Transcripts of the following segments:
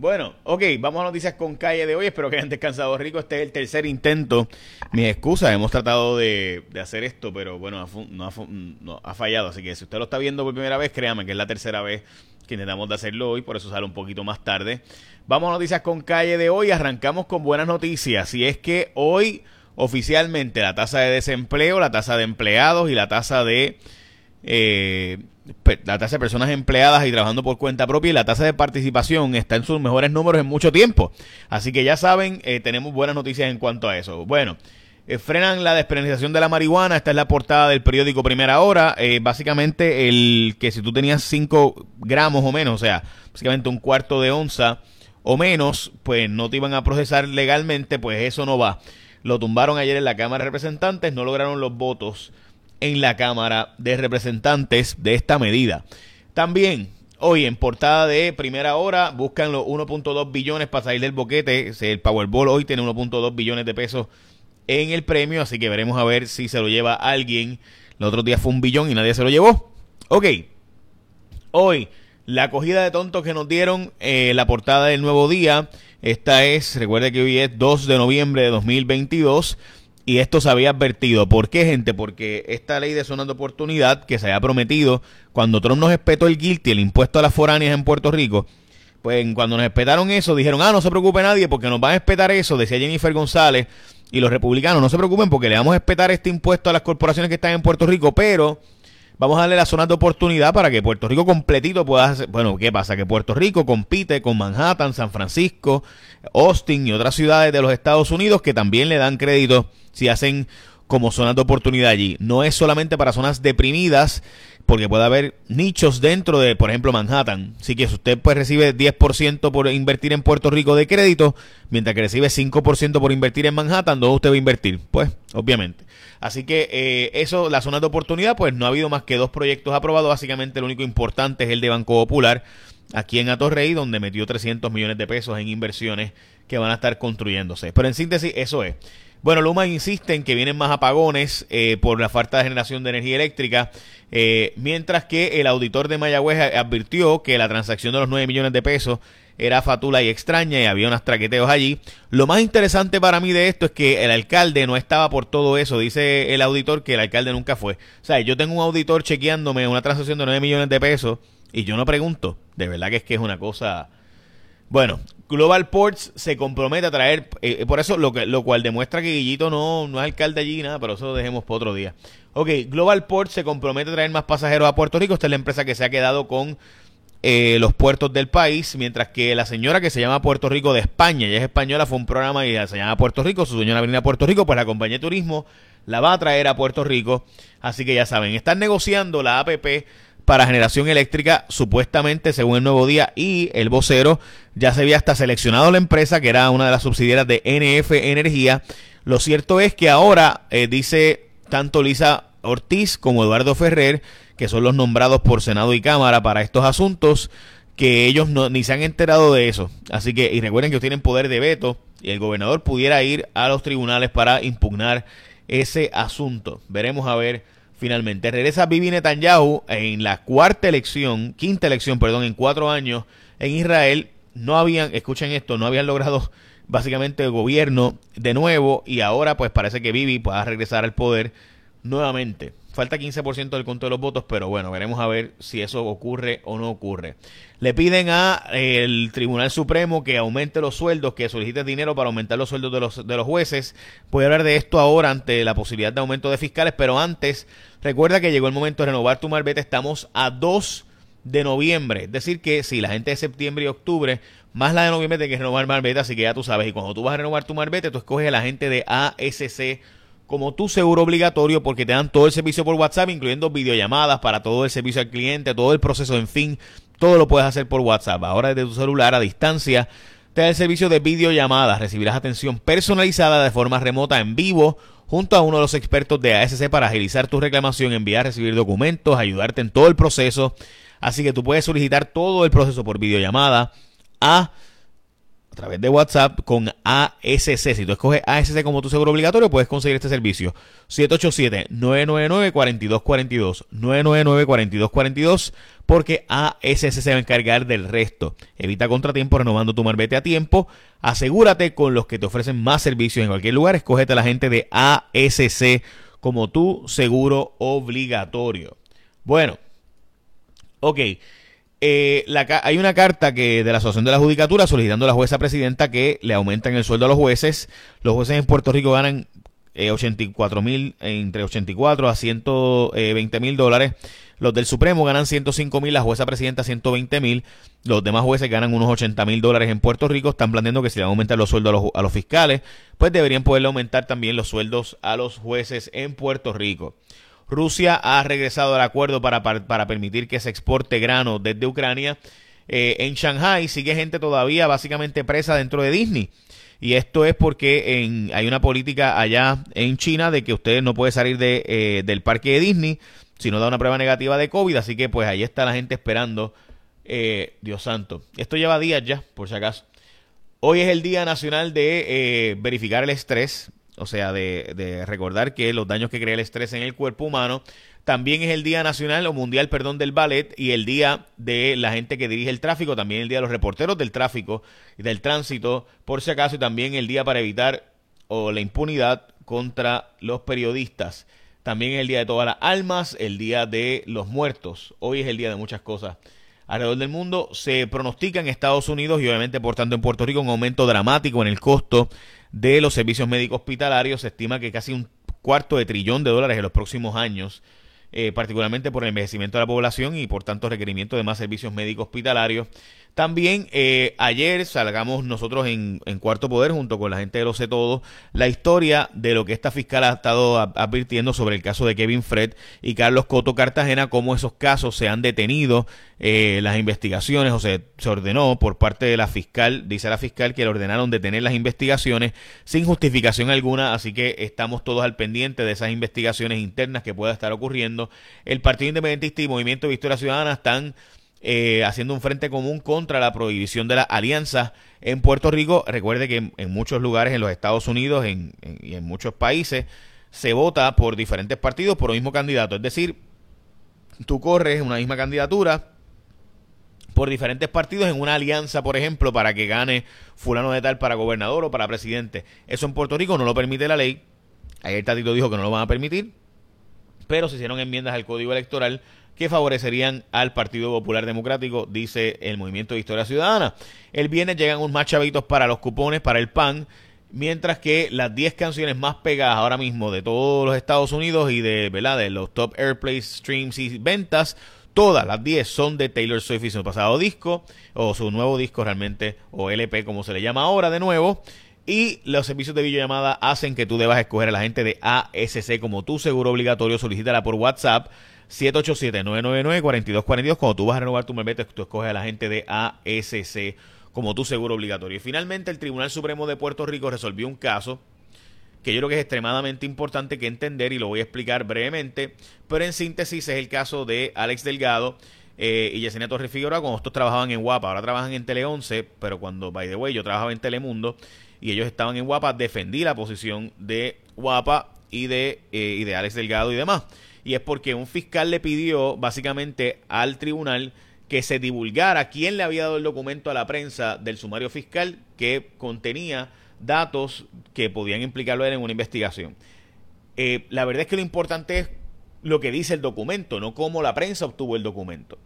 Bueno, ok, vamos a noticias con calle de hoy. Espero que hayan descansado rico. Este es el tercer intento. Mis excusas, hemos tratado de, hacer esto, pero bueno, no ha, fallado. Así que si usted lo está viendo por primera vez, créame que es la tercera vez que intentamos hacerlo hoy, por eso sale un poquito más tarde. Vamos a noticias con calle de hoy. Arrancamos con buenas noticias. Y es que hoy oficialmente la tasa de desempleo, la tasa de empleados y la tasa de eh, la tasa de personas empleadas y trabajando por cuenta propia y la tasa de participación está en sus mejores números en mucho tiempo. Así que ya saben, eh, tenemos buenas noticias en cuanto a eso. Bueno, eh, frenan la despenalización de la marihuana. Esta es la portada del periódico Primera Hora. Eh, básicamente, el que si tú tenías 5 gramos o menos, o sea, básicamente un cuarto de onza o menos, pues no te iban a procesar legalmente, pues eso no va. Lo tumbaron ayer en la Cámara de Representantes, no lograron los votos en la Cámara de Representantes de esta medida. También, hoy en portada de primera hora, buscan los 1.2 billones para salir del boquete. El Powerball hoy tiene 1.2 billones de pesos en el premio, así que veremos a ver si se lo lleva alguien. El otro día fue un billón y nadie se lo llevó. Ok, hoy la acogida de tontos que nos dieron eh, la portada del nuevo día. Esta es, recuerde que hoy es 2 de noviembre de 2022 y esto se había advertido. ¿Por qué, gente? Porque esta ley de zonas de oportunidad que se había prometido cuando Trump nos espetó el guilty, el impuesto a las foráneas en Puerto Rico, pues cuando nos espetaron eso, dijeron, ah, no se preocupe nadie porque nos van a espetar eso, decía Jennifer González y los republicanos, no se preocupen porque le vamos a espetar este impuesto a las corporaciones que están en Puerto Rico, pero vamos a darle las zonas de oportunidad para que Puerto Rico completito pueda hacer, bueno, ¿qué pasa? Que Puerto Rico compite con Manhattan, San Francisco, Austin y otras ciudades de los Estados Unidos que también le dan crédito si hacen como zonas de oportunidad allí. No es solamente para zonas deprimidas, porque puede haber nichos dentro de, por ejemplo, Manhattan. Así que si usted pues recibe 10% por invertir en Puerto Rico de crédito, mientras que recibe 5% por invertir en Manhattan, ¿dónde usted va a invertir? Pues, obviamente. Así que eh, eso, la zona de oportunidad, pues no ha habido más que dos proyectos aprobados. Básicamente el único importante es el de Banco Popular, aquí en Atorrey, donde metió 300 millones de pesos en inversiones que van a estar construyéndose. Pero en síntesis, eso es. Bueno, Luma insiste en que vienen más apagones eh, por la falta de generación de energía eléctrica, eh, mientras que el auditor de Mayagüez advirtió que la transacción de los 9 millones de pesos era fatula y extraña y había unos traqueteos allí. Lo más interesante para mí de esto es que el alcalde no estaba por todo eso. Dice el auditor que el alcalde nunca fue. O sea, yo tengo un auditor chequeándome una transacción de 9 millones de pesos y yo no pregunto. De verdad que es que es una cosa bueno, Global Ports se compromete a traer, eh, eh, por eso lo, que, lo cual demuestra que Guillito no, no es alcalde allí, nada, pero eso lo dejemos para otro día. Ok, Global Ports se compromete a traer más pasajeros a Puerto Rico. Esta es la empresa que se ha quedado con eh, los puertos del país, mientras que la señora que se llama Puerto Rico de España, ella es española, fue un programa y se llama Puerto Rico, su señora venía a Puerto Rico, pues la compañía de turismo la va a traer a Puerto Rico. Así que ya saben, están negociando la APP para generación eléctrica, supuestamente, según el nuevo día y el vocero, ya se había hasta seleccionado la empresa, que era una de las subsidiarias de NF Energía. Lo cierto es que ahora, eh, dice tanto Lisa Ortiz como Eduardo Ferrer, que son los nombrados por Senado y Cámara para estos asuntos, que ellos ni se han enterado de eso. Así que, y recuerden que tienen poder de veto y el gobernador pudiera ir a los tribunales para impugnar ese asunto. Veremos a ver finalmente. Regresa Bibi Netanyahu en la cuarta elección, quinta elección, perdón, en cuatro años en Israel. No habían, escuchen esto, no habían logrado básicamente el gobierno de nuevo y ahora pues parece que Bibi pueda regresar al poder nuevamente. Falta 15% del conto de los votos, pero bueno, veremos a ver si eso ocurre o no ocurre. Le piden a eh, el Tribunal Supremo que aumente los sueldos, que solicite dinero para aumentar los sueldos de los, de los jueces. Voy a hablar de esto ahora ante la posibilidad de aumento de fiscales, pero antes, recuerda que llegó el momento de renovar tu marbete. Estamos a 2 de noviembre. Es decir, que si la gente de septiembre y octubre, más la de noviembre, tiene que renovar marbete, así que ya tú sabes. Y cuando tú vas a renovar tu marbete, tú escoges a la gente de ASC como tu seguro obligatorio porque te dan todo el servicio por WhatsApp, incluyendo videollamadas para todo el servicio al cliente, todo el proceso, en fin, todo lo puedes hacer por WhatsApp. Ahora desde tu celular a distancia te da el servicio de videollamadas, recibirás atención personalizada de forma remota en vivo junto a uno de los expertos de ASC para agilizar tu reclamación, enviar, recibir documentos, ayudarte en todo el proceso. Así que tú puedes solicitar todo el proceso por videollamada a a través de WhatsApp con ASC. Si tú escoges ASC como tu seguro obligatorio, puedes conseguir este servicio. 787-999-4242. 999-4242 porque ASC se va a encargar del resto. Evita contratiempo renovando tu marbete a tiempo. Asegúrate con los que te ofrecen más servicios en cualquier lugar. Escógete a la gente de ASC como tu seguro obligatorio. Bueno, ok. Eh, hay una carta que de la Asociación de la Judicatura solicitando a la jueza presidenta que le aumenten el sueldo a los jueces. Los jueces en Puerto Rico ganan 84 eh, mil, entre 84 a 120 mil dólares. Los del Supremo ganan 105 mil, la jueza presidenta 120 mil. Los demás jueces ganan unos 80 mil dólares en Puerto Rico. Están planteando que si le aumentar los sueldos a los, a los fiscales, pues deberían poderle aumentar también los sueldos a los jueces en Puerto Rico. Rusia ha regresado al acuerdo para, para, permitir que se exporte grano desde Ucrania. Eh, en Shanghai sigue gente todavía básicamente presa dentro de Disney. Y esto es porque en, hay una política allá en China de que usted no puede salir de, eh, del parque de Disney si no da una prueba negativa de COVID. Así que pues ahí está la gente esperando. Eh, Dios santo. Esto lleva días ya, por si acaso. Hoy es el Día Nacional de verificar el estrés o sea, de, recordar que los daños que crea el estrés en el cuerpo humano. También es el Día Nacional o Mundial, perdón, del Ballet y el Día de la gente que dirige el tráfico, también el Día de los reporteros del tráfico y del tránsito, por si acaso, y también el Día para evitar o la impunidad contra los periodistas. También es el Día de todas las almas, el Día de los muertos. Hoy es el Día de muchas cosas alrededor del mundo. Se pronostica en Estados Unidos y obviamente por tanto en Puerto Rico un aumento dramático en el costo de los servicios médicos hospitalarios. Se estima que casi un cuarto de trillón de dólares en los próximos años, eh, particularmente por el envejecimiento de la población y por tanto requerimiento de más servicios médicos hospitalarios. También eh, ayer salgamos nosotros en, Cuarto Poder junto con la gente de Lo Sé Todo la historia de lo que esta fiscal ha estado advirtiendo sobre el caso de Kevin Fred y Carlos Coto Cartagena, cómo esos casos se han detenido, eh, las investigaciones, o se, se ordenó por parte de la fiscal, dice la fiscal que le ordenaron detener las investigaciones sin justificación alguna, así que estamos todos al pendiente de esas investigaciones internas que pueda estar ocurriendo. El Partido Independentista y Movimiento Victoria Ciudadana están eh, haciendo un frente común contra la prohibición de las alianzas en Puerto Rico. Recuerde que en, muchos lugares en los Estados Unidos y en muchos países se vota por diferentes partidos por un mismo candidato. Es decir, tú corres una misma candidatura por diferentes partidos en una alianza, por ejemplo, para que gane fulano de tal para gobernador o para presidente. Eso en Puerto Rico no lo permite la ley. Ayer Tatito dijo que no lo van a permitir, pero se hicieron enmiendas al código electoral que favorecerían al Partido Popular Democrático, dice el Movimiento de Historia Ciudadana. El viernes llegan unos más chavitos para los cupones, para el PAN, mientras que las 10 canciones más pegadas ahora mismo de todos los Estados Unidos y de, ¿verdad? de los top airplay streams y ventas, todas las 10 son de Taylor Swift y su pasado disco, o su nuevo disco realmente, o LP como se le llama ahora de nuevo. Y los servicios de videollamada hacen que tú debas escoger a la gente de ASC como tu seguro obligatorio. Solicítala por WhatsApp 787-999-4242. Cuando tú vas a renovar tu membete, tú escoges a la gente de ASC como tu seguro obligatorio. Y finalmente el Tribunal Supremo de Puerto Rico resolvió un caso que yo creo que es extremadamente importante que entender y lo voy a explicar brevemente, pero en síntesis es el caso de Alex Delgado eh, y Yesenia Torres Figueroa, cuando estos trabajaban en Guapa, ahora trabajan en Tele 11, pero cuando, by the way, yo trabajaba en Telemundo y ellos estaban en Guapa, defendí la posición de Guapa y de, eh, Alex Delgado y demás y es porque un fiscal le pidió básicamente al tribunal que se divulgara quién le había dado el documento a la prensa del sumario fiscal que contenía datos que podían implicarlo en una investigación. Eh, la verdad es que lo importante es lo que dice el documento, no cómo la prensa obtuvo el documento.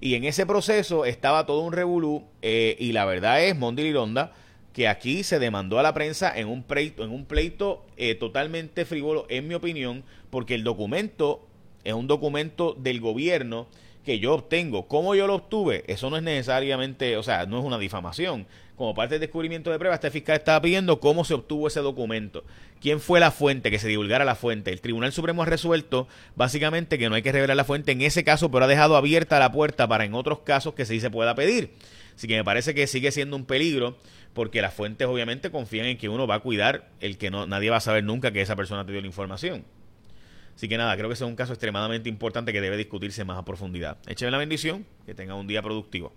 Y en ese proceso estaba todo un revolú eh, y la verdad es, Mondi Lironda, que aquí se demandó a la prensa en un pleito, en un pleito eh, totalmente frívolo, en mi opinión, porque el documento es un documento del gobierno que yo obtengo. ¿Cómo yo lo obtuve? Eso no es necesariamente, o sea, no es una difamación. Como parte del descubrimiento de pruebas, este fiscal estaba pidiendo cómo se obtuvo ese documento. ¿Quién fue la fuente? Que se divulgara la fuente. El Tribunal Supremo ha resuelto básicamente que no hay que revelar la fuente en ese caso, pero ha dejado abierta la puerta para en otros casos que sí se pueda pedir. Así que me parece que sigue siendo un peligro porque las fuentes obviamente confían en que uno va a cuidar el que no nadie va a saber nunca que esa persona te dio la información. Así que nada, creo que es un caso extremadamente importante que debe discutirse más a profundidad. Écheme la bendición, que tenga un día productivo.